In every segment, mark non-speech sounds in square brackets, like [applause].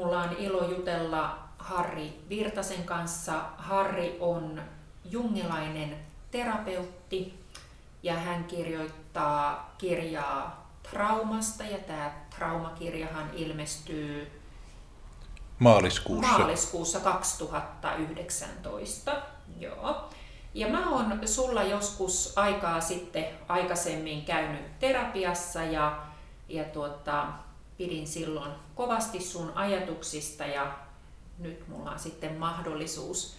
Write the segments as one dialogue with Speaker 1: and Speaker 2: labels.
Speaker 1: Mulla on ilo jutella Harri Virtasen kanssa. Harri on jungilainen terapeutti ja hän kirjoittaa kirjaa traumasta ja tämä traumakirjahan ilmestyy
Speaker 2: maaliskuussa,
Speaker 1: maaliskuussa 2019. Joo. Ja mä oon sulla joskus aikaa sitten aikaisemmin käynyt terapiassa ja, ja tuota, pidin silloin kovasti sun ajatuksista ja nyt mulla on sitten mahdollisuus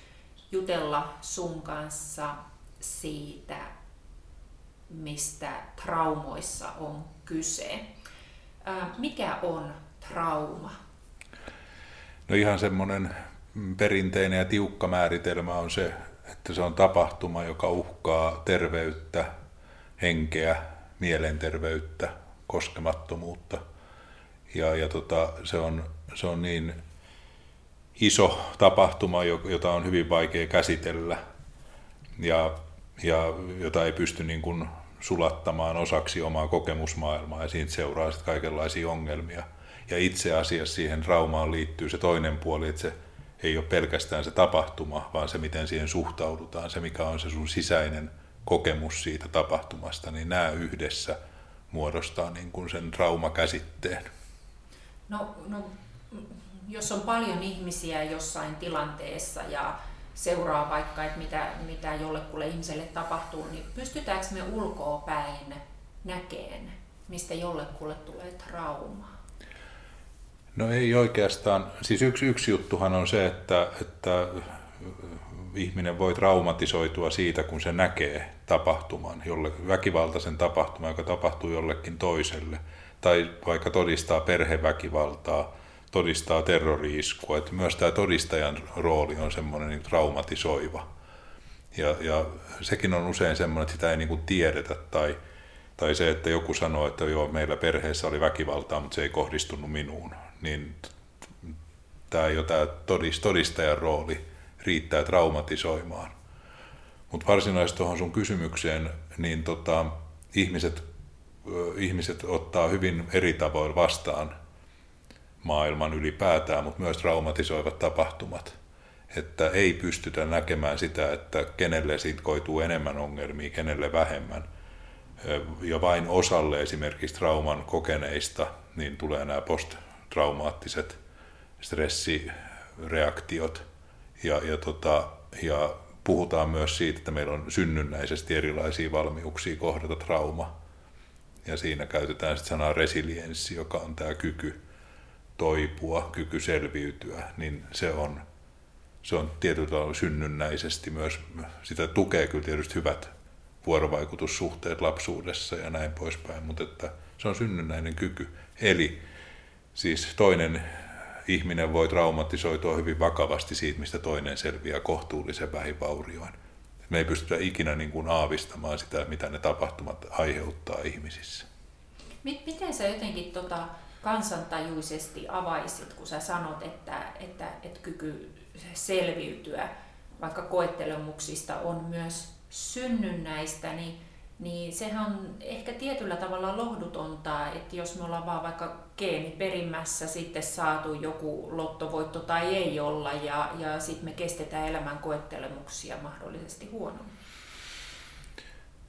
Speaker 1: jutella sun kanssa siitä, mistä traumoissa on kyse. Mikä on trauma?
Speaker 2: No ihan semmoinen perinteinen ja tiukka määritelmä on se, että se on tapahtuma, joka uhkaa terveyttä, henkeä, mielenterveyttä, koskemattomuutta – ja, ja tota, se, on, se on niin iso tapahtuma, jota on hyvin vaikea käsitellä ja, ja jota ei pysty niin kuin sulattamaan osaksi omaa kokemusmaailmaa ja siitä seuraa sitten kaikenlaisia ongelmia. Ja itse asiassa siihen traumaan liittyy se toinen puoli, että se ei ole pelkästään se tapahtuma, vaan se, miten siihen suhtaudutaan, se, mikä on se sun sisäinen kokemus siitä tapahtumasta, niin nämä yhdessä muodostaa niin kuin sen traumakäsitteen.
Speaker 1: No, no, jos on paljon ihmisiä jossain tilanteessa ja seuraa vaikka, että mitä, mitä jollekulle ihmiselle tapahtuu, niin pystytäänkö me ulkoa päin näkeen, mistä jollekulle tulee trauma?
Speaker 2: No ei oikeastaan. Siis yksi, yksi juttuhan on se, että, että ihminen voi traumatisoitua siitä, kun se näkee tapahtuman, jolle, väkivaltaisen tapahtuman, joka tapahtuu jollekin toiselle – tai vaikka todistaa perheväkivaltaa, todistaa terroriiskua, että myös tämä todistajan rooli on semmoinen niin traumatisoiva. Ja, ja sekin on usein semmoinen, että sitä ei niin kuin tiedetä tai, tai se, että joku sanoo, että joo, meillä perheessä oli väkivaltaa, mutta se ei kohdistunut minuun, niin tämä jo tämä todistajan rooli riittää traumatisoimaan. Mutta varsinaisesti tuohon sun kysymykseen, niin tota, ihmiset ihmiset ottaa hyvin eri tavoin vastaan maailman ylipäätään, mutta myös traumatisoivat tapahtumat. Että ei pystytä näkemään sitä, että kenelle siitä koituu enemmän ongelmia, kenelle vähemmän. Ja vain osalle esimerkiksi trauman kokeneista niin tulee nämä posttraumaattiset stressireaktiot. Ja, ja, tota, ja puhutaan myös siitä, että meillä on synnynnäisesti erilaisia valmiuksia kohdata trauma. Ja siinä käytetään sitten sanaa resilienssi, joka on tämä kyky toipua, kyky selviytyä, niin se on, se on tietyllä tavalla synnynnäisesti myös, sitä tukee kyllä tietysti hyvät vuorovaikutussuhteet lapsuudessa ja näin poispäin, mutta että se on synnynnäinen kyky. Eli siis toinen ihminen voi traumatisoitua hyvin vakavasti siitä, mistä toinen selviää kohtuullisen vähivaurioin me ei pystytä ikinä niin kuin aavistamaan sitä, mitä ne tapahtumat aiheuttaa ihmisissä.
Speaker 1: Miten sä jotenkin tota kansantajuisesti avaisit, kun sä sanot, että, että, että kyky selviytyä vaikka koettelemuksista on myös synnynnäistä, niin niin sehän on ehkä tietyllä tavalla lohdutonta, että jos me ollaan vaan vaikka geeniperimässä sitten saatu joku lottovoitto tai ei olla ja, ja sitten me kestetään elämän koettelemuksia mahdollisesti huonommin.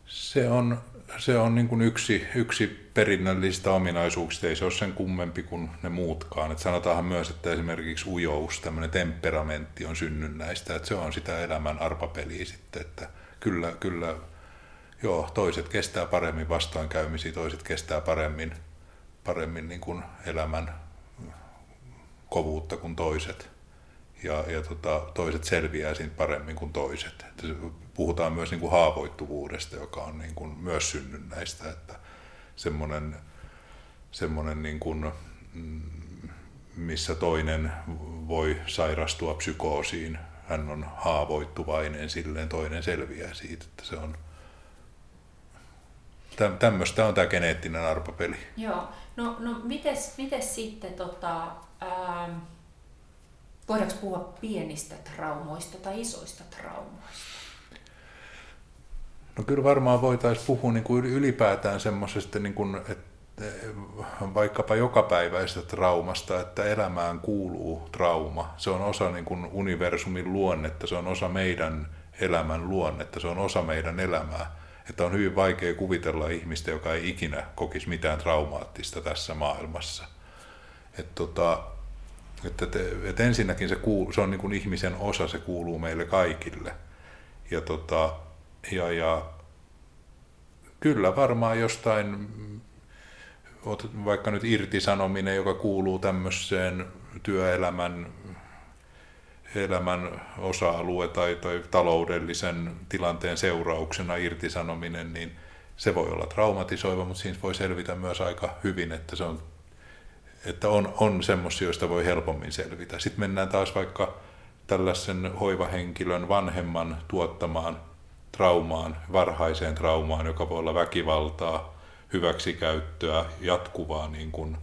Speaker 2: Se on, se on niin kuin yksi, yksi perinnöllistä ominaisuuksista, ei se ole sen kummempi kuin ne muutkaan. Et sanotaanhan myös, että esimerkiksi ujous, tämmöinen temperamentti on synnynnäistä, että se on sitä elämän arpapeliä sitten, että kyllä, kyllä Joo, toiset kestää paremmin vastoinkäymisiä, toiset kestää paremmin, paremmin niin kuin elämän kovuutta kuin toiset. Ja, ja tota, toiset selviää siitä paremmin kuin toiset. Että puhutaan myös niin kuin haavoittuvuudesta, joka on niin kuin myös synnynnäistä, että semmoinen, semmoinen niin kuin mm, missä toinen voi sairastua psykoosiin, hän on haavoittuvainen, silleen toinen selviää siitä, että se on tämmöistä on tämä geneettinen arpapeli.
Speaker 1: Joo, no, no mites, mites sitten, tota, ää, voidaanko puhua pienistä traumoista tai isoista traumoista?
Speaker 2: No kyllä varmaan voitaisiin puhua niin kuin ylipäätään semmoisesta, niin kuin, että vaikkapa jokapäiväisestä traumasta, että elämään kuuluu trauma. Se on osa niin kuin universumin luonnetta, se on osa meidän elämän luonnetta, se on osa meidän elämää. Että on hyvin vaikea kuvitella ihmistä, joka ei ikinä kokisi mitään traumaattista tässä maailmassa. Että tota, että, että, että ensinnäkin se, kuuluu, se on niin kuin ihmisen osa, se kuuluu meille kaikille. Ja, tota, ja, ja kyllä varmaan jostain vaikka nyt irtisanominen, joka kuuluu tämmöiseen työelämän elämän osa-alue tai, tai taloudellisen tilanteen seurauksena irtisanominen, niin se voi olla traumatisoiva, mutta siinä voi selvitä myös aika hyvin, että, se on, että on, on semmoisia, joista voi helpommin selvitä. Sitten mennään taas vaikka tällaisen hoivahenkilön vanhemman tuottamaan traumaan, varhaiseen traumaan, joka voi olla väkivaltaa, hyväksikäyttöä, jatkuvaa niin kuin,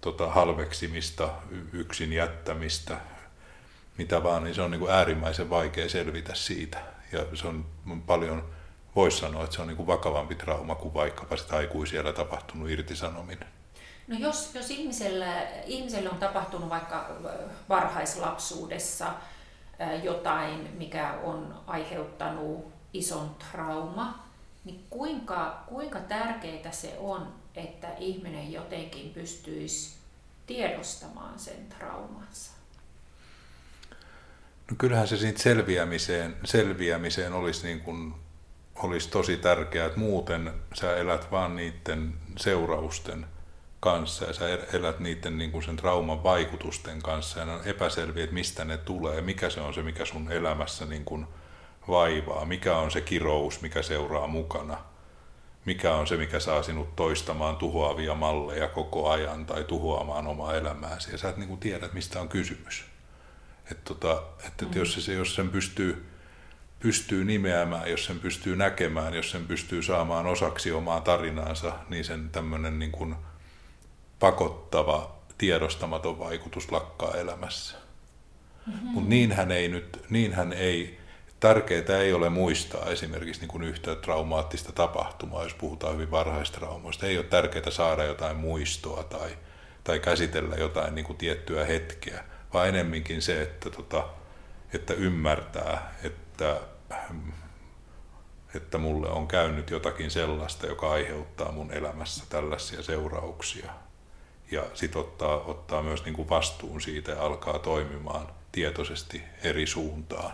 Speaker 2: tota, halveksimista, yksin jättämistä, mitä vaan, niin se on niin kuin äärimmäisen vaikea selvitä siitä. Ja se on paljon, voisi sanoa, että se on niin kuin vakavampi trauma kuin vaikkapa sitä aikuisiellä tapahtunut irtisanominen.
Speaker 1: No jos, jos ihmiselle, ihmiselle on tapahtunut vaikka varhaislapsuudessa jotain, mikä on aiheuttanut ison trauma, niin kuinka, kuinka tärkeää se on, että ihminen jotenkin pystyisi tiedostamaan sen traumansa?
Speaker 2: No kyllähän se siitä selviämiseen, selviämiseen olisi, niin kuin, olisi tosi tärkeää, että muuten sä elät vaan niiden seurausten kanssa ja sä elät niiden niin kuin sen trauman vaikutusten kanssa ja on epäselviä, että mistä ne tulee, mikä se on se, mikä sun elämässä niin kuin vaivaa, mikä on se kirous, mikä seuraa mukana, mikä on se, mikä saa sinut toistamaan tuhoavia malleja koko ajan tai tuhoamaan omaa elämääsi? Ja sä et niin kuin tiedä, mistä on kysymys. Että tota, että mm. jos, se, jos sen pystyy, pystyy nimeämään, jos sen pystyy näkemään, jos sen pystyy saamaan osaksi omaa tarinaansa, niin sen tämmöinen niin kuin pakottava, tiedostamaton vaikutus lakkaa elämässä. Mm-hmm. Mutta niinhän ei nyt, niinhän ei, tärkeää ei ole muistaa esimerkiksi niin kuin yhtä traumaattista tapahtumaa, jos puhutaan hyvin varhaistraumoista. Ei ole tärkeää saada jotain muistoa tai, tai käsitellä jotain niin kuin tiettyä hetkeä, vaan enemminkin se, että, tota, että ymmärtää, että, että mulle on käynyt jotakin sellaista, joka aiheuttaa mun elämässä tällaisia seurauksia. Ja sitten ottaa, ottaa myös niin kuin vastuun siitä ja alkaa toimimaan tietoisesti eri suuntaan.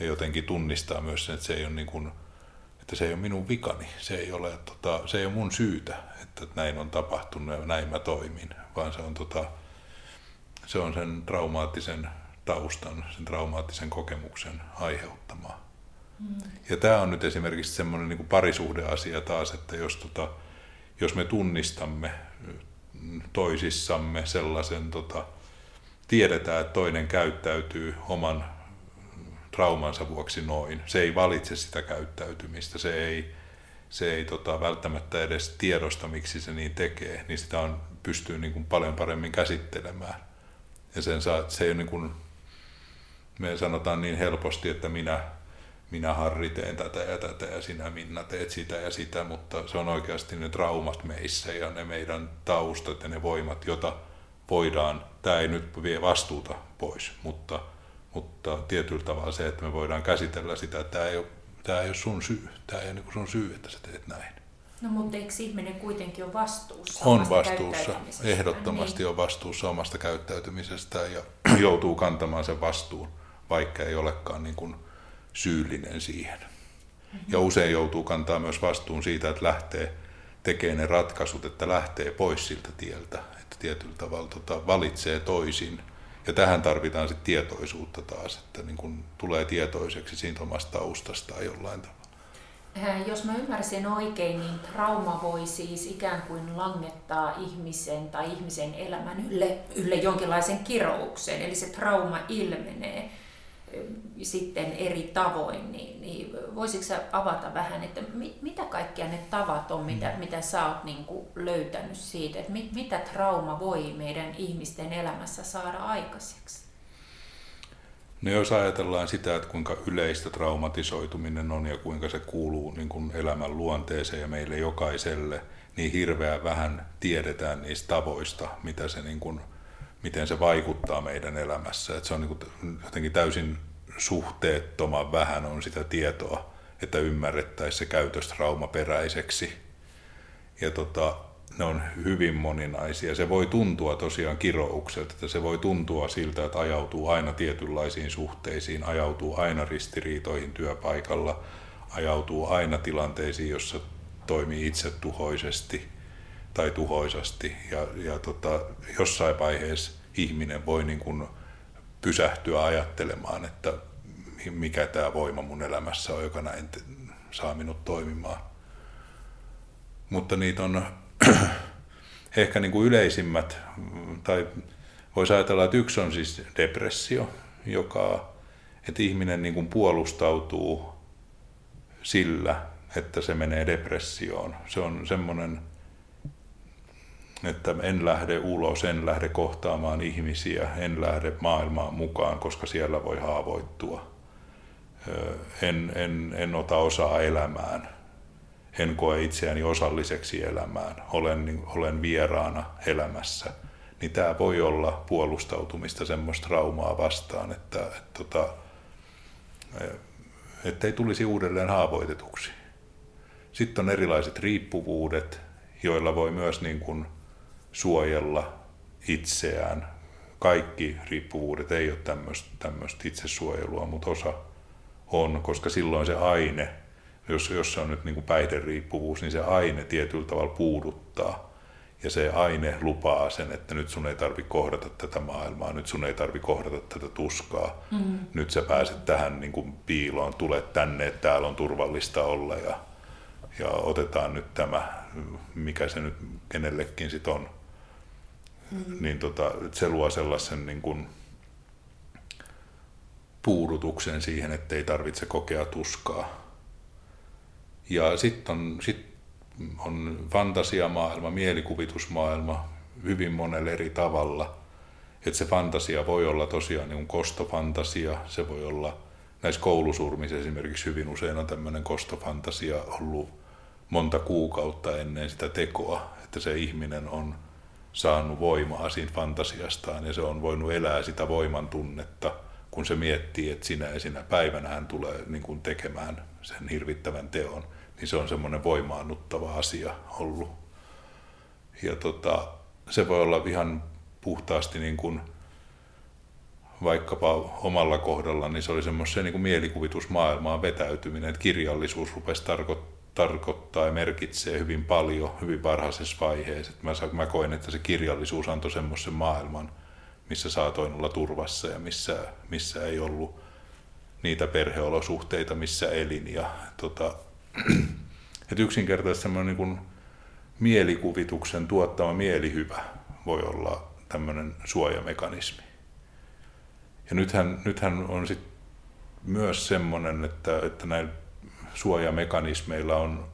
Speaker 2: Ja jotenkin tunnistaa myös sen, että se ei ole, niin kuin, että se ei ole minun vikani, se ei ole, tota, se ei ole mun syytä, että näin on tapahtunut ja näin mä toimin, vaan se on tota, se on sen traumaattisen taustan, sen traumaattisen kokemuksen aiheuttamaa. Mm. Ja tämä on nyt esimerkiksi semmoinen niin parisuhdeasia taas, että jos, tota, jos me tunnistamme toisissamme sellaisen, tota, tiedetään, että toinen käyttäytyy oman traumansa vuoksi noin. Se ei valitse sitä käyttäytymistä, se ei, se ei tota, välttämättä edes tiedosta, miksi se niin tekee, niin sitä on, pystyy niin kuin paljon paremmin käsittelemään. Ja sen saa, se ei niin kuin, me sanotaan niin helposti, että minä, minä Harri teen tätä ja tätä ja sinä Minna teet sitä ja sitä, mutta se on oikeasti ne traumat meissä ja ne meidän taustat ja ne voimat, jota voidaan, tämä ei nyt vie vastuuta pois, mutta, mutta tietyllä tavalla se, että me voidaan käsitellä sitä, että tämä ei ole, tämä ei ole sun syy, tämä ei ole niin sun syy, että sä teet näin.
Speaker 1: No mutta eikö ihminen kuitenkin ole vastuussa
Speaker 2: On vastuussa, ehdottomasti niin. on vastuussa omasta käyttäytymisestään ja [clears throat] joutuu kantamaan sen vastuun, vaikka ei olekaan niin kuin syyllinen siihen. Ja usein joutuu kantaa myös vastuun siitä, että lähtee tekemään ne ratkaisut, että lähtee pois siltä tieltä, että tietyllä tavalla tota, valitsee toisin. Ja tähän tarvitaan sitten tietoisuutta taas, että niin kun tulee tietoiseksi siitä omasta taustastaan jollain tavalla.
Speaker 1: Äh, jos mä ymmärsin oikein, niin trauma voi siis ikään kuin langettaa ihmisen tai ihmisen elämän ylle, ylle jonkinlaisen kirouksen, eli se trauma ilmenee sitten eri tavoin, niin, niin voisitko sä avata vähän, että mit, mitä kaikkia ne tavat on, mitä, mm. mitä sä oot niin kuin löytänyt siitä, että mit, mitä trauma voi meidän ihmisten elämässä saada aikaiseksi?
Speaker 2: No jos ajatellaan sitä, että kuinka yleistä traumatisoituminen on ja kuinka se kuuluu niin kuin elämän luonteeseen ja meille jokaiselle, niin hirveän vähän tiedetään niistä tavoista, mitä se niin kuin miten se vaikuttaa meidän elämässä. Että se on niin kuin jotenkin täysin suhteettoman vähän on sitä tietoa, että ymmärrettäisiin se käytös traumaperäiseksi. Ja tota, ne on hyvin moninaisia. Se voi tuntua tosiaan kiroukselta, että se voi tuntua siltä, että ajautuu aina tietynlaisiin suhteisiin, ajautuu aina ristiriitoihin työpaikalla, ajautuu aina tilanteisiin, jossa toimii itsetuhoisesti – tai tuhoisasti. Ja, ja tota, jossain vaiheessa ihminen voi niin kuin pysähtyä ajattelemaan, että mikä tämä voima mun elämässä on, joka näin saa minut toimimaan. Mutta niitä on [clears throat] ehkä niin kuin yleisimmät, tai voisi ajatella, että yksi on siis depressio, joka, että ihminen niin kuin puolustautuu sillä, että se menee depressioon. Se on semmoinen että en lähde ulos, en lähde kohtaamaan ihmisiä, en lähde maailmaan mukaan, koska siellä voi haavoittua. En, en, en ota osaa elämään, en koe itseäni osalliseksi elämään, olen, olen vieraana elämässä. Niin tämä voi olla puolustautumista semmoista traumaa vastaan, että, että, että, että ei tulisi uudelleen haavoitetuksi. Sitten on erilaiset riippuvuudet, joilla voi myös niin kuin suojella itseään. Kaikki riippuvuudet ei ole tämmöistä itsesuojelua, mutta osa on, koska silloin se aine, jos, jos se on nyt niin kuin päihderiippuvuus, niin se aine tietyllä tavalla puuduttaa. Ja se aine lupaa sen, että nyt sun ei tarvi kohdata tätä maailmaa, nyt sun ei tarvi kohdata tätä tuskaa. Mm. Nyt sä pääset tähän niin kuin piiloon, tulet tänne, että täällä on turvallista olla ja, ja otetaan nyt tämä, mikä se nyt kenellekin sitten on mm. niin tota, se luo sellaisen niin kuin puudutuksen siihen, että ei tarvitse kokea tuskaa. Ja sitten on, sit on fantasiamaailma, mielikuvitusmaailma hyvin monella eri tavalla. Että se fantasia voi olla tosiaan niin kostofantasia, se voi olla näissä koulusurmissa esimerkiksi hyvin usein on tämmöinen kostofantasia ollut monta kuukautta ennen sitä tekoa, että se ihminen on saanut voimaa siitä fantasiastaan ja se on voinut elää sitä voiman tunnetta, kun se miettii, että sinä ja sinä päivänä hän tulee niin kuin tekemään sen hirvittävän teon, niin se on semmoinen voimaannuttava asia ollut. Ja tota, se voi olla ihan puhtaasti niin kuin vaikkapa omalla kohdalla, niin se oli semmoisen niin mielikuvitusmaailmaan vetäytyminen, että kirjallisuus rupesi tarkoittamaan tarkoittaa ja merkitsee hyvin paljon hyvin varhaisessa vaiheessa. Mä, mä koen, että se kirjallisuus antoi semmoisen maailman, missä saatoin olla turvassa ja missä, missä ei ollut niitä perheolosuhteita, missä elin. Ja, tota, [clears throat] et yksinkertaisesti semmoinen niin mielikuvituksen tuottama mielihyvä voi olla tämmöinen suojamekanismi. Ja nythän, nythän on sit myös semmoinen, että, että näin suojamekanismeilla on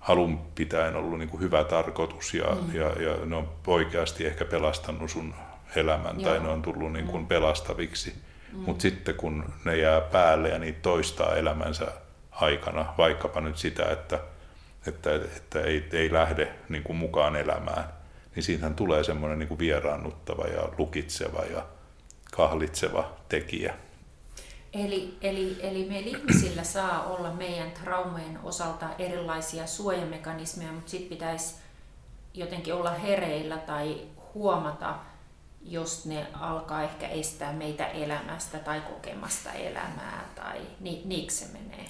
Speaker 2: alun pitäen ollut niin kuin hyvä tarkoitus ja, mm. ja, ja ne on oikeasti ehkä pelastanut sun elämän Joo. tai ne on tullut niin kuin mm. pelastaviksi. Mm. Mutta sitten kun ne jää päälle ja niitä toistaa elämänsä aikana, vaikkapa nyt sitä, että, että, että ei, ei lähde niin kuin mukaan elämään, niin siitähän tulee semmoinen niin kuin vieraannuttava ja lukitseva ja kahlitseva tekijä.
Speaker 1: Eli, eli, eli meillä ihmisillä saa olla meidän traumojen osalta erilaisia suojamekanismeja, mutta sitten pitäisi jotenkin olla hereillä tai huomata, jos ne alkaa ehkä estää meitä elämästä tai kokemasta elämää, tai ni, niiksi se menee?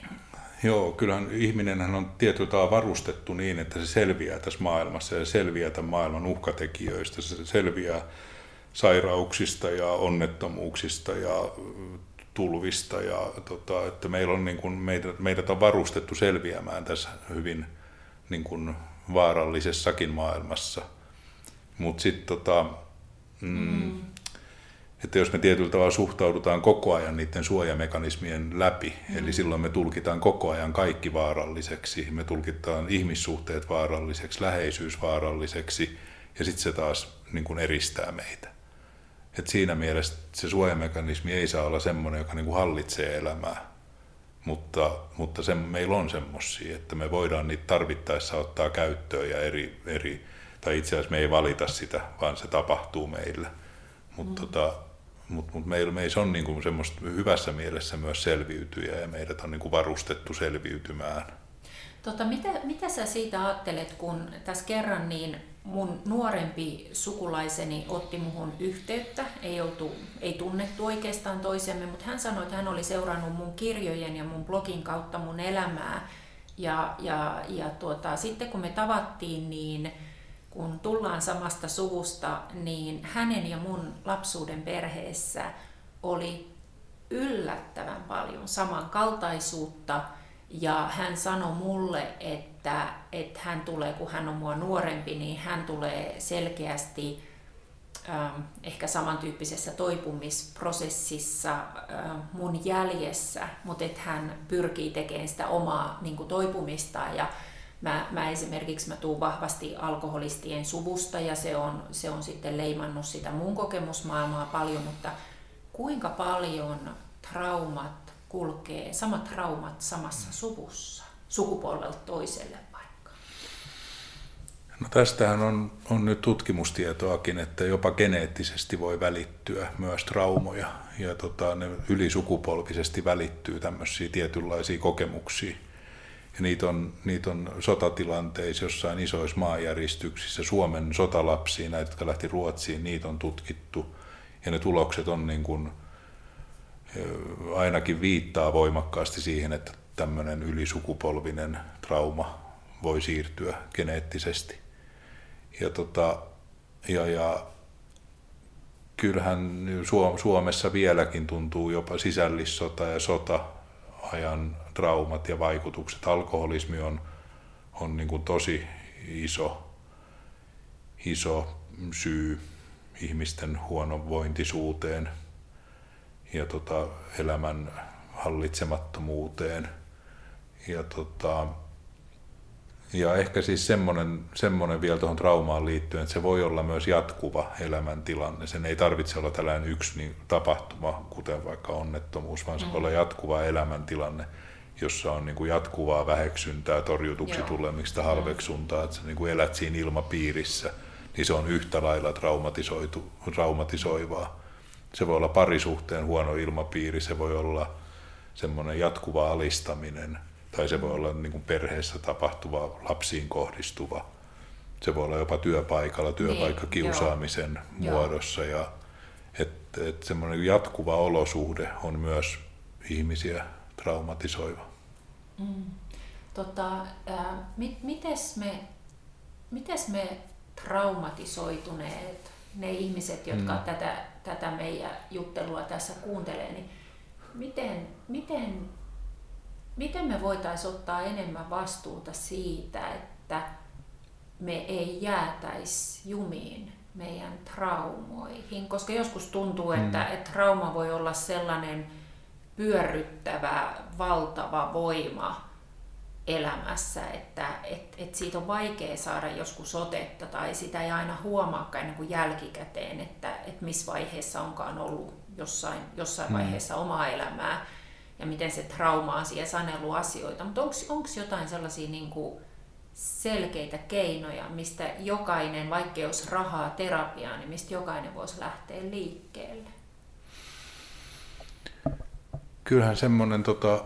Speaker 2: Joo, kyllähän ihminenhän on tietyllä varustettu niin, että se selviää tässä maailmassa ja selviää tämän maailman uhkatekijöistä, se selviää sairauksista ja onnettomuuksista ja tulvista ja tota, että meillä on, niin kuin, meidät, meidät on varustettu selviämään tässä hyvin niin kuin, vaarallisessakin maailmassa. Mutta sitten tota, mm, mm. että jos me tietyllä tavalla suhtaudutaan koko ajan niiden suojamekanismien läpi, mm. eli silloin me tulkitaan koko ajan kaikki vaaralliseksi, me tulkitaan ihmissuhteet vaaralliseksi, läheisyys vaaralliseksi, ja sitten se taas niin kuin eristää meitä. Et siinä mielessä se suojamekanismi ei saa olla semmoinen, joka niin kuin hallitsee elämää, mutta, mutta se, meillä on semmoisia, että me voidaan niitä tarvittaessa ottaa käyttöön ja eri, eri tai itse asiassa me ei valita sitä, vaan se tapahtuu meille. Mutta mm. tota, mut, mut meillä, meissä on niin kuin semmoista hyvässä mielessä myös selviytyjä ja meidät on niin kuin varustettu selviytymään.
Speaker 1: Tota, mitä, mitä sä siitä ajattelet, kun tässä kerran niin mun nuorempi sukulaiseni otti muhun yhteyttä, ei, oltu, ei tunnettu oikeastaan toisemme, mutta hän sanoi, että hän oli seurannut mun kirjojen ja mun blogin kautta mun elämää. Ja, ja, ja tuota, sitten kun me tavattiin, niin kun tullaan samasta suvusta, niin hänen ja mun lapsuuden perheessä oli yllättävän paljon samankaltaisuutta. Ja hän sanoi mulle, että, että hän tulee, kun hän on mua nuorempi, niin hän tulee selkeästi ähm, ehkä samantyyppisessä toipumisprosessissa äh, mun jäljessä, mutta että hän pyrkii tekemään sitä omaa niin toipumistaan. Ja Mä, mä esimerkiksi mä tuun vahvasti alkoholistien suvusta ja se on, se on sitten leimannut sitä mun kokemusmaailmaa paljon, mutta kuinka paljon traumat kulkee, samat traumat samassa suvussa, sukupolvelta toiselle vaikka?
Speaker 2: No tästähän on, on nyt tutkimustietoakin, että jopa geneettisesti voi välittyä myös traumoja ja tota, ne ylisukupolvisesti välittyy tämmöisiä tietynlaisia kokemuksia ja niitä on, niitä on sotatilanteissa, jossain isoissa maanjäristyksissä, Suomen sotalapsia, näitä, jotka lähti Ruotsiin, niitä on tutkittu. Ja ne tulokset on niin kuin, ainakin viittaa voimakkaasti siihen, että tämmöinen ylisukupolvinen trauma voi siirtyä geneettisesti. Ja, tota, ja, ja kyllähän Suomessa vieläkin tuntuu jopa sisällissota ja sota ajan traumat ja vaikutukset. Alkoholismi on, on niin kuin tosi iso, iso syy ihmisten huonovointisuuteen ja tota, elämän hallitsemattomuuteen. Ja, tota, ja ehkä siis semmoinen, semmoinen vielä tuohon traumaan liittyen, että se voi olla myös jatkuva elämäntilanne. Sen ei tarvitse olla tällainen yksi niin tapahtuma, kuten vaikka onnettomuus, vaan se voi olla jatkuva elämäntilanne jossa on niin kuin jatkuvaa väheksyntää, torjutuksi Joo. tulemista, halveksuntaa, että sä niin kuin elät siinä ilmapiirissä, niin se on yhtä lailla traumatisoitu, traumatisoivaa. Se voi olla parisuhteen huono ilmapiiri, se voi olla semmoinen jatkuva alistaminen, tai se voi olla niin kuin perheessä tapahtuva, lapsiin kohdistuva. Se voi olla jopa työpaikalla, työpaikkakiusaamisen niin, muodossa. Ja, että et semmoinen jatkuva olosuhde on myös ihmisiä traumatisoiva.
Speaker 1: Mm. Tota, äh, mit, mites, me, mites me traumatisoituneet, ne ihmiset, jotka mm. tätä, tätä meidän juttelua tässä kuuntelee, niin miten, miten, miten me voitaisiin ottaa enemmän vastuuta siitä, että me ei jäätäisi jumiin meidän traumoihin, koska joskus tuntuu, että, mm. että trauma voi olla sellainen pyörryttävä, valtava voima elämässä, että et, et siitä on vaikea saada joskus otetta tai sitä ei aina huomaakaan ennen kuin jälkikäteen, että et missä vaiheessa onkaan ollut jossain, jossain mm. vaiheessa omaa elämää ja miten se trauma on siihen sanelu asioita. Mutta onko jotain sellaisia niin kuin selkeitä keinoja, mistä jokainen, vaikka jos rahaa terapiaan, niin mistä jokainen voisi lähteä liikkeelle?
Speaker 2: Kyllähän semmoinen, tota,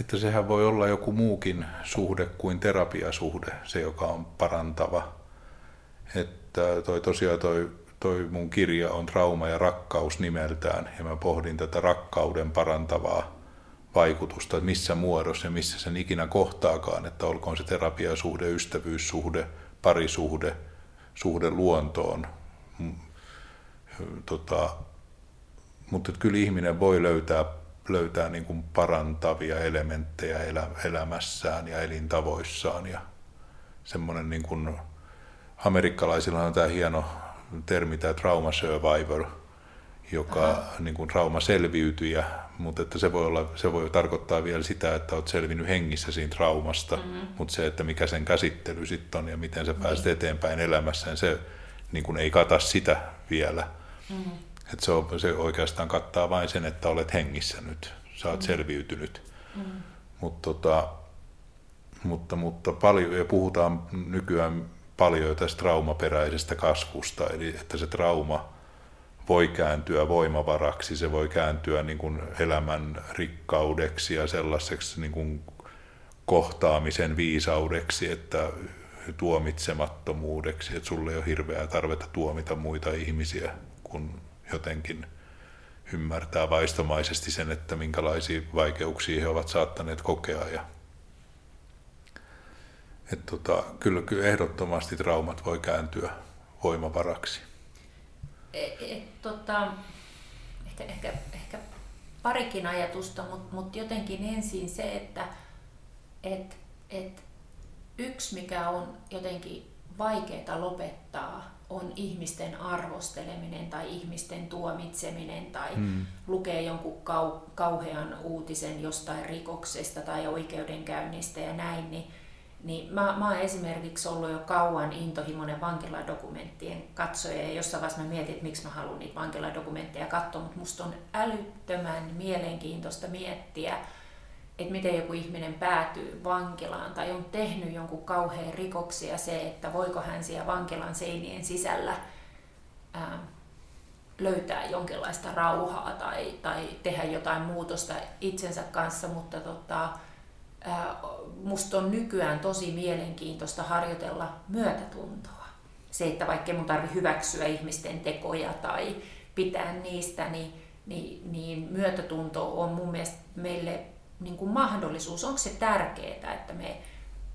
Speaker 2: että sehän voi olla joku muukin suhde kuin terapiasuhde, se joka on parantava. Että toi tosiaan toi, toi mun kirja on Trauma ja rakkaus nimeltään, ja mä pohdin tätä rakkauden parantavaa vaikutusta, että missä muodossa ja missä sen ikinä kohtaakaan, että olkoon se terapiasuhde, ystävyyssuhde, parisuhde, suhde luontoon, tota, mutta kyllä ihminen voi löytää, löytää niin kuin parantavia elementtejä elä, elämässään ja elintavoissaan ja semmoinen niin kuin, amerikkalaisilla on tämä hieno termi, tämä trauma survivor, joka Aha. niin kuin trauma selviytyjä, mutta että se voi, olla, se voi tarkoittaa vielä sitä, että olet selvinnyt hengissä siinä traumasta, mm-hmm. mutta se, että mikä sen käsittely sitten on ja miten sä pääset niin. eteenpäin elämässään, se niin kuin ei kata sitä vielä. Mm-hmm. Että se, on, se oikeastaan kattaa vain sen, että olet hengissä nyt, sä oot mm-hmm. selviytynyt. Mm-hmm. Mut tota, mutta, mutta paljon, ja puhutaan nykyään paljon tästä traumaperäisestä kasvusta, eli että se trauma voi kääntyä voimavaraksi, se voi kääntyä niin kuin elämän rikkaudeksi ja sellaiseksi niin kuin kohtaamisen viisaudeksi, että tuomitsemattomuudeksi, että sulle ei ole hirveää tarvetta tuomita muita ihmisiä, kun jotenkin ymmärtää vaistomaisesti sen, että minkälaisia vaikeuksia he ovat saattaneet kokea. Ja, että tota, kyllä, kyllä ehdottomasti traumat voi kääntyä voimavaraksi.
Speaker 1: Et, et, tota, ehkä, ehkä, ehkä parikin ajatusta, mutta mut jotenkin ensin se, että et, et yksi mikä on jotenkin vaikeaa lopettaa, on ihmisten arvosteleminen tai ihmisten tuomitseminen tai hmm. lukee jonkun kau, kauhean uutisen jostain rikoksesta tai oikeudenkäynnistä ja näin, niin niin mä, mä oon esimerkiksi ollut jo kauan intohimoinen vankiladokumenttien katsoja ja jossain vaiheessa mä mietin, että miksi mä haluan niitä vankiladokumentteja katsoa, mutta musta on älyttömän mielenkiintoista miettiä, että miten joku ihminen päätyy vankilaan tai on tehnyt jonkun kauhean rikoksia se, että voiko hän siellä vankilan seinien sisällä ää, löytää jonkinlaista rauhaa tai, tai tehdä jotain muutosta itsensä kanssa, mutta tota, musta on nykyään tosi mielenkiintoista harjoitella myötätuntoa. Se, että vaikka mun tarvi hyväksyä ihmisten tekoja tai pitää niistä, niin, niin, niin myötätunto on mun mielestä meille niin kuin mahdollisuus. Onko se tärkeää, että me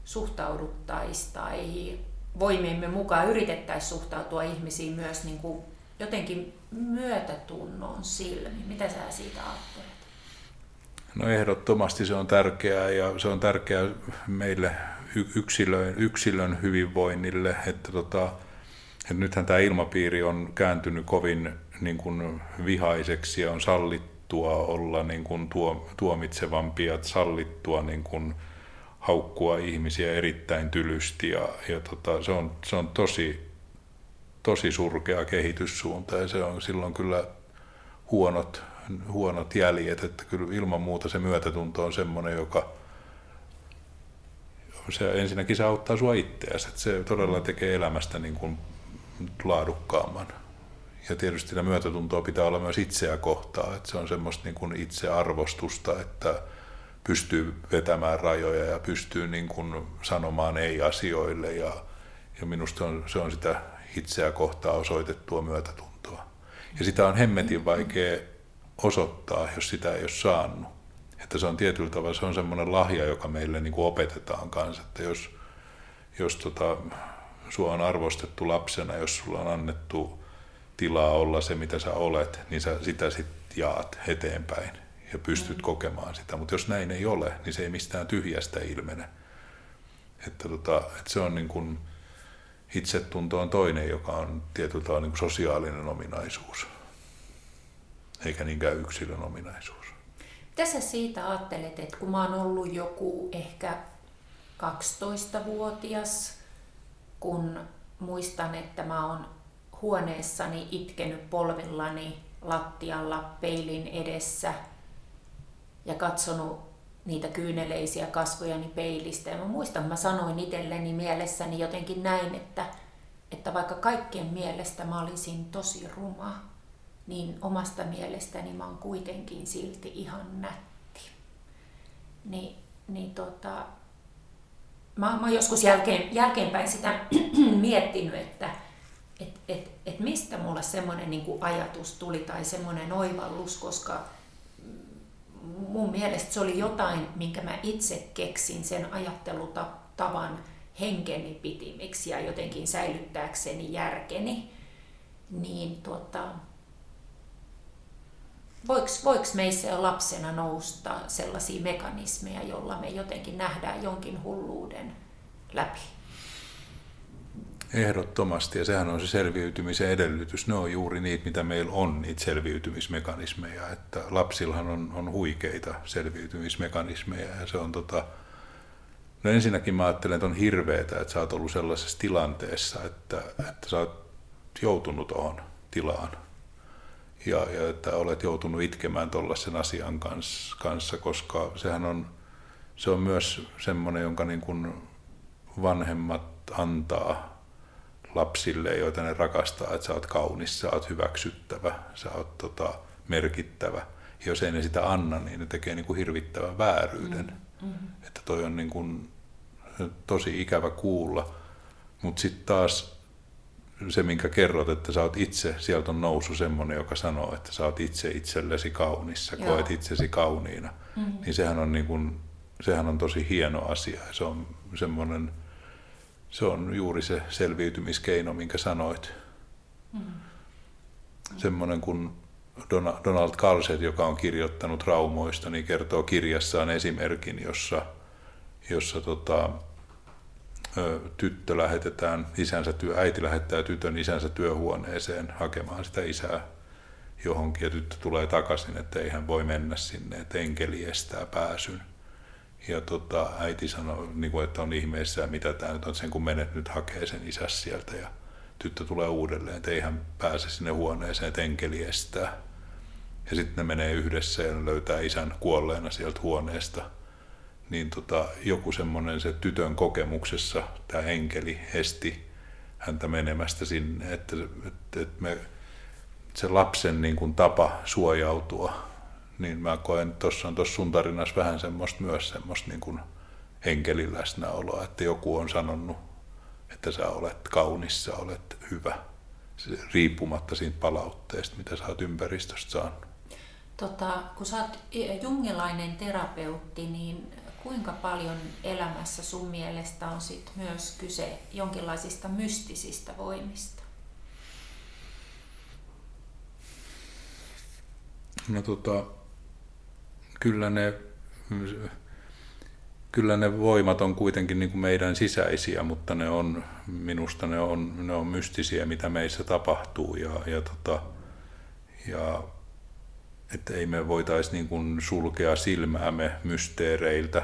Speaker 1: suhtauduttaisiin tai voimiemme mukaan yritettäisiin suhtautua ihmisiin myös niin kuin jotenkin myötätunnon silmin? Mitä sä siitä ajattelet?
Speaker 2: No ehdottomasti se on tärkeää ja se on tärkeää meille yksilön, yksilön hyvinvoinnille, että, tota, että nythän tämä ilmapiiri on kääntynyt kovin niin kuin vihaiseksi ja on sallittua olla niin kuin tuo, tuomitsevampia, sallittua niin kuin haukkua ihmisiä erittäin tylysti ja, ja tota, se, on, se on tosi, tosi surkea kehityssuunta ja se on silloin kyllä huonot huonot jäljet, että kyllä ilman muuta se myötätunto on semmoinen, joka se, ensinnäkin se auttaa sua itseäsi, että se todella tekee elämästä niin kuin laadukkaamman. Ja tietysti sitä myötätuntoa pitää olla myös itseä kohtaan, että se on semmoista niin kuin itsearvostusta, että pystyy vetämään rajoja ja pystyy niin kuin sanomaan ei-asioille ja, ja minusta on, se on sitä itseä kohtaan osoitettua myötätuntoa. Ja sitä on hemmetin vaikea osoittaa, jos sitä ei ole saanut. Että se on tietyllä tavalla se on semmoinen lahja, joka meille niin kuin opetetaan kanssa, että jos, jos tota, sua on arvostettu lapsena, jos sulla on annettu tilaa olla se, mitä sä olet, niin sä sitä sitten jaat eteenpäin ja pystyt mm. kokemaan sitä. Mutta jos näin ei ole, niin se ei mistään tyhjästä ilmene. Että, tota, että se on niin kuin, itsetunto on toinen, joka on tietyllä tavalla niin kuin sosiaalinen ominaisuus eikä niinkään yksilön ominaisuus.
Speaker 1: Mitä sä siitä ajattelet, että kun mä oon ollut joku ehkä 12-vuotias, kun muistan, että mä oon huoneessani itkenyt polvillani lattialla peilin edessä ja katsonut niitä kyyneleisiä kasvojani peilistä. Ja mä muistan, mä sanoin itselleni mielessäni jotenkin näin, että, että vaikka kaikkien mielestä mä olisin tosi ruma, niin omasta mielestäni mä oon kuitenkin silti ihan nätti. Ni, niin tota, mä, mä oon joskus jälkeen, jälkeenpäin sitä [clears throat] miettinyt, että et, et, et mistä mulle semmoinen niin ajatus tuli tai semmoinen oivallus, koska mun mielestä se oli jotain, minkä mä itse keksin sen ajattelutavan henkeni pitimiksi ja jotenkin säilyttääkseni järkeni. Niin tota, voiko, voiko meissä lapsena nousta sellaisia mekanismeja, jolla me jotenkin nähdään jonkin hulluuden läpi?
Speaker 2: Ehdottomasti, ja sehän on se selviytymisen edellytys. Ne on juuri niitä, mitä meillä on, niitä selviytymismekanismeja. Että lapsillahan on, on huikeita selviytymismekanismeja, ja se on tota, No ensinnäkin mä ajattelen, että on hirveetä, että sä oot ollut sellaisessa tilanteessa, että, että sä oot joutunut tuohon tilaan. Ja, ja että olet joutunut itkemään tuollaisen asian kanssa, koska sehän on, se on myös semmoinen, jonka niin kuin vanhemmat antaa lapsille, joita ne rakastaa, että sä oot kaunis, sä oot hyväksyttävä, sä oot tota, merkittävä. Ja jos ei ne sitä anna, niin ne tekee niin kuin hirvittävän vääryyden. Mm. Mm-hmm. Että toi on niin kuin tosi ikävä kuulla. Mutta sitten taas se, minkä kerrot, että sä oot itse, sieltä on nousu semmoinen, joka sanoo, että sä oot itse itsellesi kaunissa, Joo. koet itsesi kauniina, mm-hmm. niin sehän on, niin kun, sehän on tosi hieno asia. Se on semmoinen, se on juuri se selviytymiskeino, minkä sanoit. Mm-hmm. Semmoinen kuin Donald Kalset, joka on kirjoittanut raumoista, niin kertoo kirjassaan esimerkin, jossa, jossa tota, tyttö lähetetään, isänsä työ, äiti lähettää tytön isänsä työhuoneeseen hakemaan sitä isää johonkin ja tyttö tulee takaisin, että ei hän voi mennä sinne, että enkeli estää pääsyn. Ja tota, äiti sanoi, niin kuin, että on ihmeessä, mitä tämä nyt on, sen kun menet nyt hakee sen isäs sieltä ja tyttö tulee uudelleen, että ei hän pääse sinne huoneeseen, että enkeli estää. Ja sitten ne menee yhdessä ja löytää isän kuolleena sieltä huoneesta – niin tota, joku semmoinen se tytön kokemuksessa, tämä enkeli esti häntä menemästä sinne, että, että, että me, se lapsen niin kuin tapa suojautua, niin mä koen, että tuossa on tuossa sun tarinassa vähän semmoista myös semmoista niin kuin enkelin läsnäoloa, että joku on sanonut, että sä olet kaunis, sä olet hyvä, riippumatta siitä palautteesta, mitä sä oot ympäristöstä saanut.
Speaker 1: Tota, kun sä oot jungilainen terapeutti, niin kuinka paljon elämässä sun mielestä on sit myös kyse jonkinlaisista mystisistä voimista?
Speaker 2: No tota, kyllä ne, kyllä ne voimat on kuitenkin niin kuin meidän sisäisiä, mutta ne on, minusta ne on, ne on mystisiä, mitä meissä tapahtuu. Ja, ja, tota, ja että ei me voitaisi niin kuin sulkea silmäämme mysteereiltä.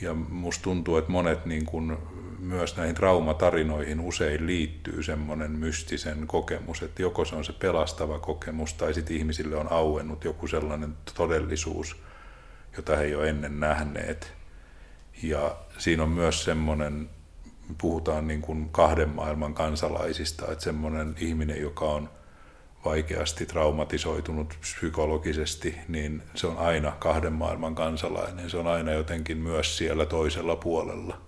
Speaker 2: Ja musta tuntuu, että monet niin kuin myös näihin traumatarinoihin usein liittyy semmoinen mystisen kokemus, että joko se on se pelastava kokemus tai sitten ihmisille on auennut joku sellainen todellisuus, jota he ei ole ennen nähneet. Ja siinä on myös semmoinen, puhutaan niin kuin kahden maailman kansalaisista, että semmoinen ihminen, joka on – vaikeasti traumatisoitunut psykologisesti, niin se on aina kahden maailman kansalainen. Se on aina jotenkin myös siellä toisella puolella.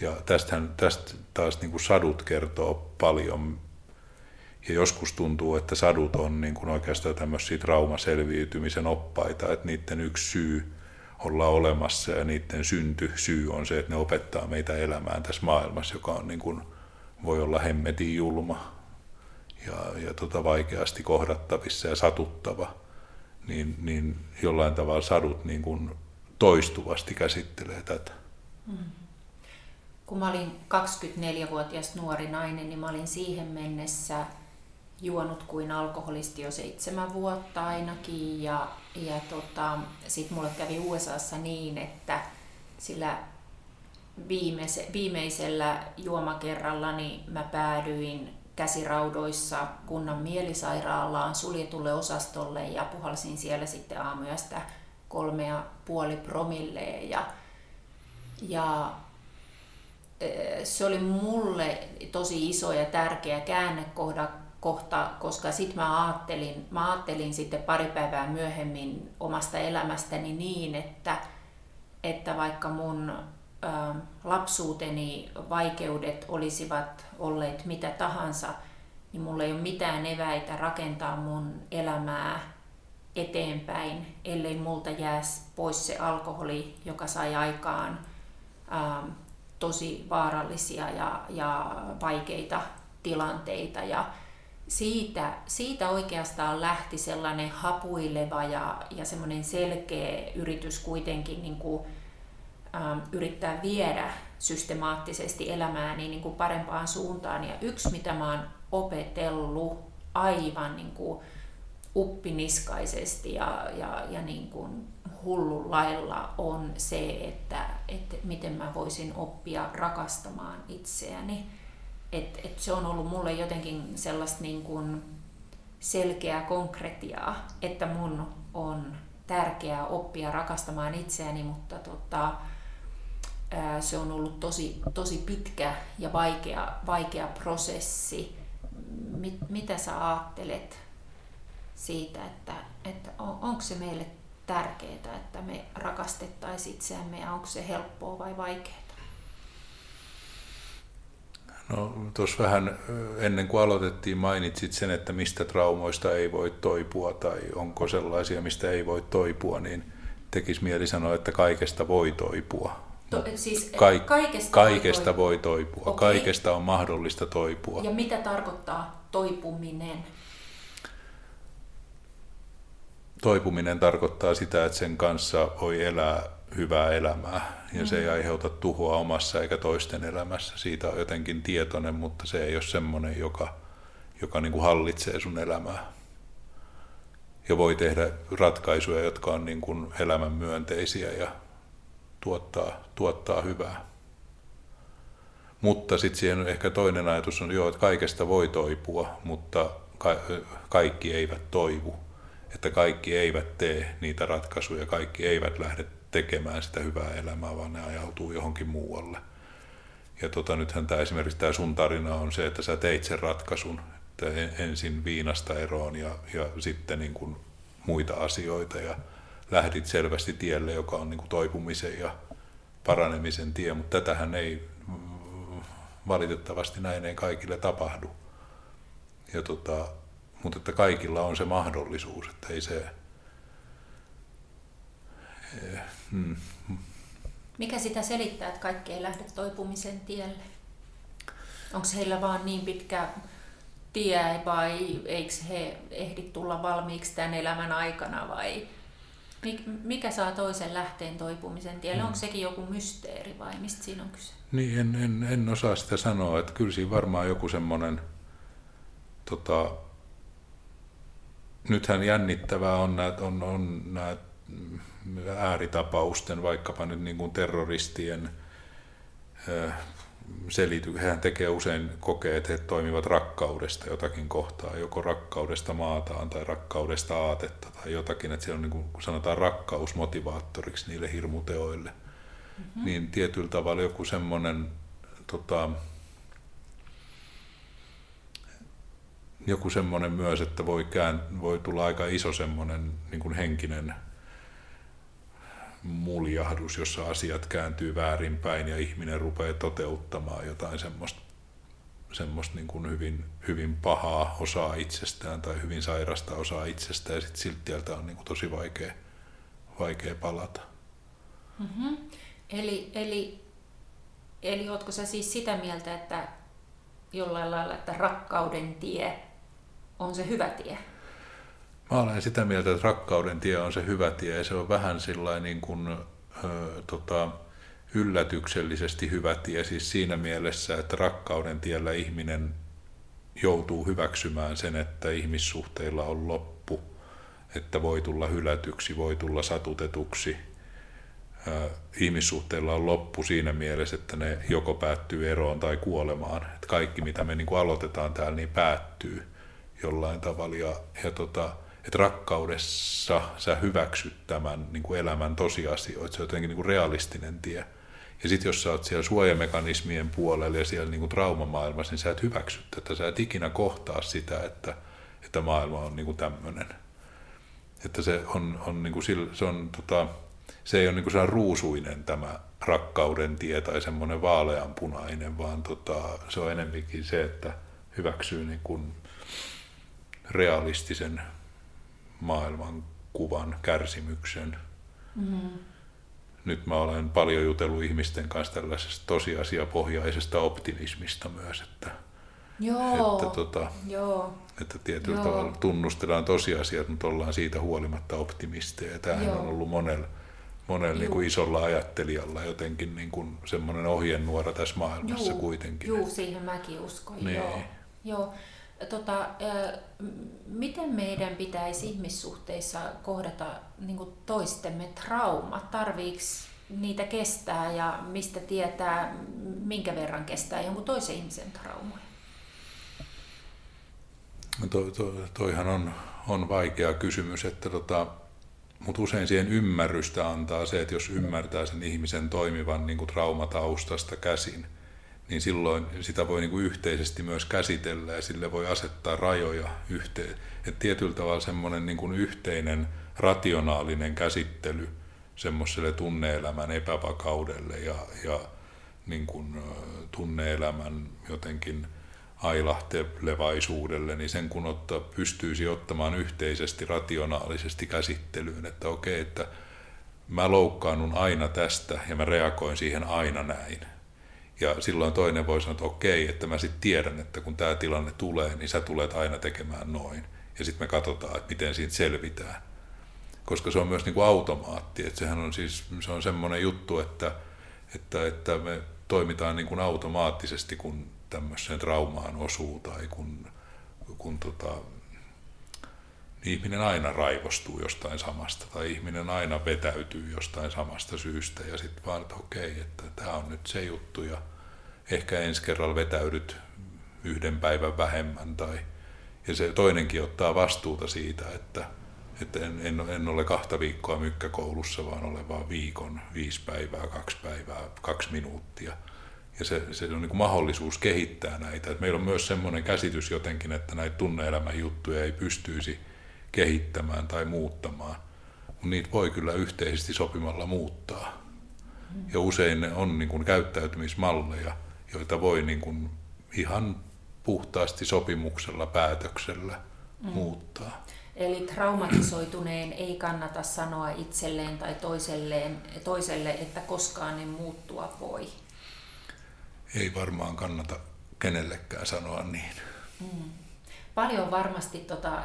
Speaker 2: Ja tästähän, tästä taas niin kuin sadut kertoo paljon. Ja joskus tuntuu, että sadut on niin kuin oikeastaan tämmöisiä traumaselviytymisen oppaita, että niiden yksi syy olla olemassa ja niiden synty syy on se, että ne opettaa meitä elämään tässä maailmassa, joka on niin kuin, voi olla hemmetin julma ja, ja tota vaikeasti kohdattavissa ja satuttava, niin, niin jollain tavalla sadut niin kuin toistuvasti käsittelee tätä. Mm.
Speaker 1: Kun mä olin 24-vuotias nuori nainen, niin mä olin siihen mennessä juonut kuin alkoholisti jo seitsemän vuotta ainakin. Ja, ja tota, sitten mulle kävi USAssa niin, että sillä viimeise, viimeisellä juomakerrallani mä päädyin käsiraudoissa kunnan mielisairaalaan suljetulle osastolle ja puhalsin siellä sitten aamuyöstä kolme ja puoli promilleen. Ja, ja se oli mulle tosi iso ja tärkeä käännekohta, kohta, koska sitten mä ajattelin, mä ajattelin sitten pari päivää myöhemmin omasta elämästäni niin, että, että vaikka mun lapsuuteni vaikeudet olisivat olleet mitä tahansa, niin mulla ei ole mitään eväitä rakentaa mun elämää eteenpäin, ellei multa jää pois se alkoholi, joka sai aikaan ää, tosi vaarallisia ja, ja vaikeita tilanteita. Ja, siitä, siitä oikeastaan lähti sellainen hapuileva ja, ja semmoinen selkeä yritys kuitenkin niin kuin, ähm, yrittää viedä systemaattisesti elämääni niin kuin parempaan suuntaan. Ja yksi, mitä mä oon opetellut aivan niin kuin uppiniskaisesti ja, ja, ja niin kuin hullun lailla on se, että, että miten mä voisin oppia rakastamaan itseäni. Et, et se on ollut mulle jotenkin sellaista niin kuin selkeää konkretiaa, että mun on tärkeää oppia rakastamaan itseäni, mutta tota, se on ollut tosi, tosi pitkä ja vaikea, vaikea prosessi. Mit, mitä sä ajattelet siitä, että, että on, onko se meille tärkeää, että me rakastettaisiin itseämme ja onko se helppoa vai vaikeaa?
Speaker 2: No tuossa vähän ennen kuin aloitettiin mainitsit sen, että mistä traumoista ei voi toipua tai onko sellaisia, mistä ei voi toipua, niin tekisi mieli sanoa, että kaikesta voi toipua.
Speaker 1: To, siis
Speaker 2: Kaik- kaikesta, kaikesta voi toipua. Voi toipua. Okay. Kaikesta on mahdollista toipua.
Speaker 1: Ja mitä tarkoittaa toipuminen?
Speaker 2: Toipuminen tarkoittaa sitä, että sen kanssa voi elää hyvää elämää ja mm. se ei mm. aiheuta tuhoa omassa eikä toisten elämässä. Siitä on jotenkin tietoinen, mutta se ei ole semmoinen, joka, joka niin kuin hallitsee sun elämää. Ja voi tehdä ratkaisuja, jotka on niin kuin elämän myönteisiä ja tuottaa, tuottaa hyvää. Mutta sitten siihen ehkä toinen ajatus on, joo, että kaikesta voi toipua, mutta ka- kaikki eivät toivu. Että kaikki eivät tee niitä ratkaisuja, kaikki eivät lähde tekemään sitä hyvää elämää, vaan ne ajautuu johonkin muualle. Ja tota, nythän tämä esimerkiksi tämä sun tarina on se, että sä teit sen ratkaisun, että ensin viinasta eroon ja, ja sitten niin kuin muita asioita ja lähdit selvästi tielle, joka on niin kuin toipumisen ja paranemisen tie, mutta tätähän ei valitettavasti näin ei kaikille tapahdu. Ja tota, mutta että kaikilla on se mahdollisuus, että ei se,
Speaker 1: Hmm. Mikä sitä selittää, että kaikki ei lähde toipumisen tielle? Onko heillä vaan niin pitkä tie vai eikö he ehdi tulla valmiiksi tämän elämän aikana vai mikä saa toisen lähteen toipumisen tielle? Hmm. Onko sekin joku mysteeri vai mistä siinä on kyse?
Speaker 2: Niin, en, en, en osaa sitä sanoa. Että kyllä siinä varmaan joku semmoinen, tota, nythän jännittävää on nämä, on, on nämä ääritapausten, vaikkapa nyt niin kuin terroristien selity, hän tekee usein kokee, että he toimivat rakkaudesta jotakin kohtaa, joko rakkaudesta maataan tai rakkaudesta aatetta tai jotakin, että siellä on niin kuin sanotaan rakkaus motivaattoriksi niille hirmuteoille. Mm-hmm. Niin tietyllä tavalla joku semmoinen tota, joku semmoinen myös, että voi, kään, voi tulla aika iso semmoinen niin kuin henkinen muljahdus, jossa asiat kääntyy väärinpäin ja ihminen rupeaa toteuttamaan jotain semmoista, semmoista niin kuin hyvin, hyvin pahaa osaa itsestään tai hyvin sairasta osaa itsestään ja sitten siltieltä on niin kuin tosi vaikea, vaikea palata.
Speaker 1: Mm-hmm. Eli, eli, eli oletko sä siis sitä mieltä, että jollain lailla, että rakkauden tie on se hyvä tie?
Speaker 2: Mä olen sitä mieltä, että rakkauden tie on se hyvä tie ja se on vähän niin kuin, ö, tota, yllätyksellisesti hyvä tie, siis siinä mielessä, että rakkauden tiellä ihminen joutuu hyväksymään sen, että ihmissuhteilla on loppu, että voi tulla hylätyksi, voi tulla satutetuksi. Ihmissuhteilla on loppu siinä mielessä, että ne joko päättyy eroon tai kuolemaan. Että kaikki, mitä me niin kuin aloitetaan täällä, niin päättyy jollain tavalla. Ja, ja tota, että rakkaudessa sä hyväksyt tämän niin kuin elämän tosiasioita, se on jotenkin niin kuin realistinen tie. Ja sitten jos sä oot siellä suojamekanismien puolella ja siellä niin kuin traumamaailmassa, niin sä et hyväksy tätä, sä et ikinä kohtaa sitä, että, että maailma on niin tämmöinen. Että se on, on, niin kuin, se on tota, se ei ole niin ruusuinen tämä rakkauden tie tai semmoinen vaaleanpunainen, vaan tota, se on enemmänkin se, että hyväksyy niin kuin realistisen maailmankuvan, kärsimyksen. Mm. Nyt mä olen paljon jutellut ihmisten kanssa tällaisesta tosiasiapohjaisesta optimismista myös, että,
Speaker 1: Joo,
Speaker 2: että, tota,
Speaker 1: joo.
Speaker 2: että tietyllä
Speaker 1: Joo.
Speaker 2: tavalla tunnustellaan tosiasiat, mutta ollaan siitä huolimatta optimisteja. Ja tämähän
Speaker 1: Joo.
Speaker 2: on ollut monella, monella niin kuin isolla ajattelijalla jotenkin niin kuin semmoinen ohjenuora tässä maailmassa
Speaker 1: Juu,
Speaker 2: kuitenkin.
Speaker 1: Juu, siihen mäkin uskon.
Speaker 2: Niin.
Speaker 1: Joo. Joo. Tota, miten meidän pitäisi ihmissuhteissa kohdata niin toistemme traumat? Tarviiko niitä kestää ja mistä tietää, minkä verran kestää jonkun toisen ihmisen traumoja?
Speaker 2: No to, to, toihan on, on vaikea kysymys, että tota, mutta usein siihen ymmärrystä antaa se, että jos ymmärtää sen ihmisen toimivan niin kuin traumataustasta käsin, niin silloin sitä voi niin kuin yhteisesti myös käsitellä ja sille voi asettaa rajoja yhteen. Että tietyllä tavalla semmoinen niin kuin yhteinen rationaalinen käsittely semmoiselle tunneelämän epävakaudelle ja, ja niin kuin, tunneelämän jotenkin ailahtelevaisuudelle, niin sen kun ottaa, pystyisi ottamaan yhteisesti rationaalisesti käsittelyyn, että okei, että mä loukkaannun aina tästä ja mä reagoin siihen aina näin. Ja silloin toinen voi sanoa, että okei, että mä sitten tiedän, että kun tämä tilanne tulee, niin sä tulet aina tekemään noin. Ja sitten me katsotaan, että miten siitä selvitään. Koska se on myös niin kuin automaatti, että sehän on siis se on semmoinen juttu, että, että, että me toimitaan niin kuin automaattisesti, kun tämmöiseen traumaan osuu tai kun, kun tota, ihminen aina raivostuu jostain samasta tai ihminen aina vetäytyy jostain samasta syystä ja sitten vaan, että okei, että tämä on nyt se juttu ja ehkä ensi kerralla vetäydyt yhden päivän vähemmän tai ja se toinenkin ottaa vastuuta siitä, että, että en, en, en ole kahta viikkoa mykkäkoulussa, vaan olen vaan viikon, viisi päivää, kaksi päivää, kaksi minuuttia. Ja se, se on niin kuin mahdollisuus kehittää näitä. Et meillä on myös semmoinen käsitys jotenkin, että näitä tunne-elämän juttuja ei pystyisi kehittämään tai muuttamaan. Mutta niitä voi kyllä yhteisesti sopimalla muuttaa. Ja usein ne on niin kuin käyttäytymismalleja, joita voi niin kuin ihan puhtaasti sopimuksella, päätöksellä mm. muuttaa.
Speaker 1: Eli traumatisoituneen ei kannata sanoa itselleen tai toiselleen, toiselle, että koskaan ne muuttua voi.
Speaker 2: Ei varmaan kannata kenellekään sanoa niin.
Speaker 1: Mm. Paljon varmasti tota,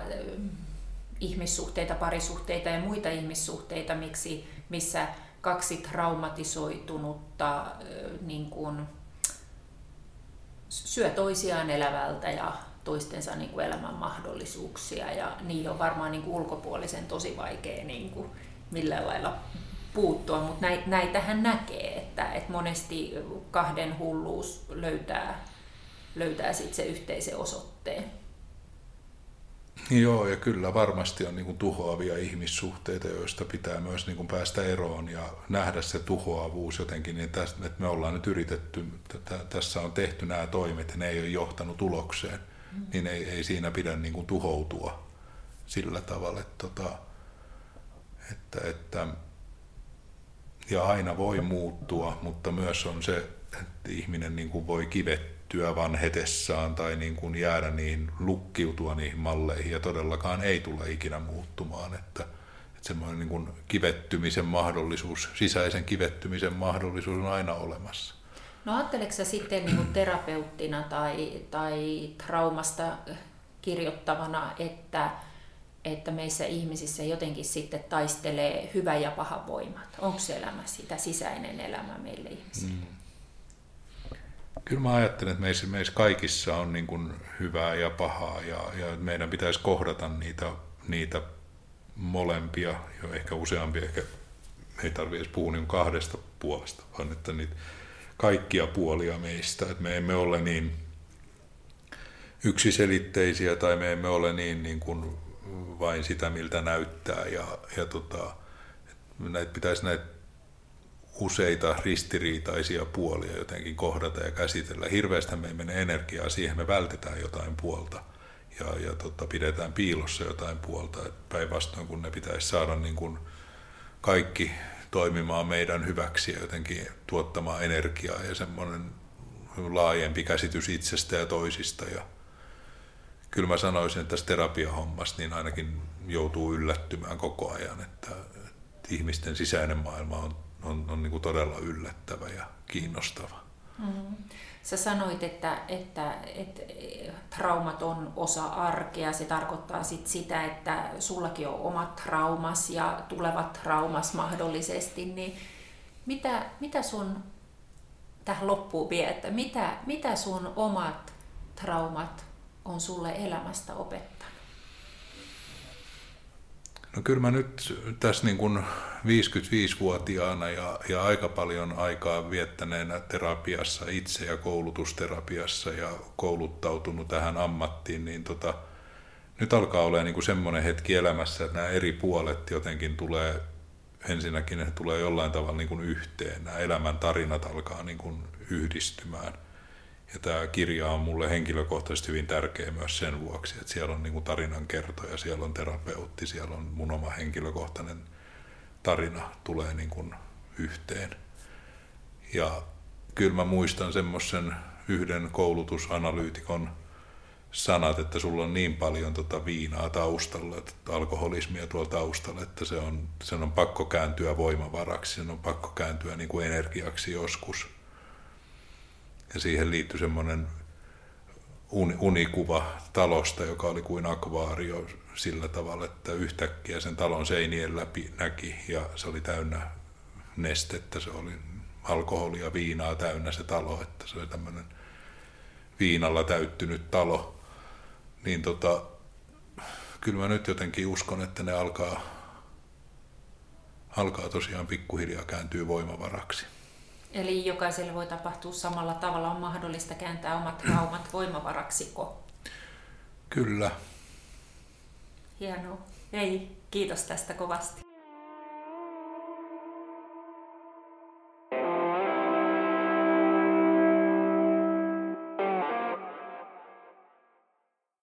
Speaker 1: ihmissuhteita, parisuhteita ja muita ihmissuhteita, miksi, missä kaksi traumatisoitunutta niin kuin, syö toisiaan elävältä ja toistensa niin kuin elämän mahdollisuuksia ja niin on varmaan niin kuin ulkopuolisen tosi vaikea niin kuin millään lailla puuttua, mutta näitähän näkee, että, että monesti kahden hulluus löytää, löytää sitten se yhteisen osoitteen.
Speaker 2: Joo, ja kyllä varmasti on niin kuin tuhoavia ihmissuhteita, joista pitää myös niin kuin päästä eroon ja nähdä se tuhoavuus jotenkin, niin että me ollaan nyt yritetty, että tässä on tehty nämä toimet ja ne ei ole johtanut tulokseen, mm. niin ei, ei siinä pidä niin kuin tuhoutua sillä tavalla, että, tota, että, että ja aina voi muuttua, mutta myös on se, että ihminen niin kuin voi kivettyä vanhetessaan tai niin kuin jäädä niin lukkiutua niihin malleihin ja todellakaan ei tule ikinä muuttumaan. Että, että semmoinen niin kuin kivettymisen mahdollisuus, sisäisen kivettymisen mahdollisuus on aina olemassa.
Speaker 1: No ajatteleksä sä sitten niin kuin terapeuttina tai, tai traumasta kirjoittavana, että että meissä ihmisissä jotenkin sitten taistelee hyvä ja paha voimat. Onko se elämä sitä sisäinen elämä meille ihmisille? Mm.
Speaker 2: Kyllä mä ajattelen, että meissä, meissä kaikissa on niin kuin hyvää ja pahaa ja, ja meidän pitäisi kohdata niitä, niitä molempia, jo ehkä useampia, ehkä ei tarvitse edes puhua niin kahdesta puolesta, vaan että niitä kaikkia puolia meistä, että me emme ole niin yksiselitteisiä tai me emme ole niin, niin kuin vain sitä, miltä näyttää. Ja, ja tota, näitä pitäisi näitä useita ristiriitaisia puolia jotenkin kohdata ja käsitellä. Hirveästi me ei mene energiaa siihen, me vältetään jotain puolta ja, ja tota, pidetään piilossa jotain puolta. Päinvastoin kun ne pitäisi saada niin kuin kaikki toimimaan meidän hyväksi ja jotenkin tuottamaan energiaa ja semmoinen laajempi käsitys itsestä ja toisista. Ja, kyllä mä sanoisin, että tässä terapiahommassa niin ainakin joutuu yllättymään koko ajan, että, että ihmisten sisäinen maailma on, on, on niin kuin todella yllättävä ja kiinnostava.
Speaker 1: Mm. Sä sanoit, että, että, että traumat on osa arkea. Se tarkoittaa sit sitä, että sullakin on omat traumas ja tulevat traumas mahdollisesti. Niin mitä, mitä sun tähän loppuun vie, että mitä, mitä sun omat traumat on sulle elämästä opettanut?
Speaker 2: No kyllä mä nyt tässä niin kuin 55-vuotiaana ja, ja aika paljon aikaa viettäneenä terapiassa itse ja koulutusterapiassa ja kouluttautunut tähän ammattiin, niin tota, nyt alkaa olla niin semmoinen hetki elämässä, että nämä eri puolet jotenkin tulee, ensinnäkin ne tulee jollain tavalla niin kuin yhteen, nämä elämän tarinat alkaa niin kuin yhdistymään – ja tämä kirja on mulle henkilökohtaisesti hyvin tärkeä myös sen vuoksi, että siellä on niin tarinan kertoja, siellä on terapeutti, siellä on mun oma henkilökohtainen tarina tulee niin kuin yhteen. Ja kyllä mä muistan semmoisen yhden koulutusanalyytikon sanat, että sulla on niin paljon tota viinaa taustalla, että alkoholismia tuolla taustalla, että se on, sen on pakko kääntyä voimavaraksi, sen on pakko kääntyä niin kuin energiaksi joskus – ja siihen liittyi semmoinen unikuva talosta, joka oli kuin akvaario sillä tavalla, että yhtäkkiä sen talon seinien läpi näki ja se oli täynnä nestettä, se oli alkoholia, viinaa täynnä se talo, että se oli tämmöinen viinalla täyttynyt talo. Niin tota, kyllä mä nyt jotenkin uskon, että ne alkaa, alkaa tosiaan pikkuhiljaa kääntyä voimavaraksi.
Speaker 1: Eli jokaiselle voi tapahtua samalla tavalla, on mahdollista kääntää omat traumat voimavaraksiko?
Speaker 2: Kyllä.
Speaker 1: Hienoa. Ei, kiitos tästä kovasti.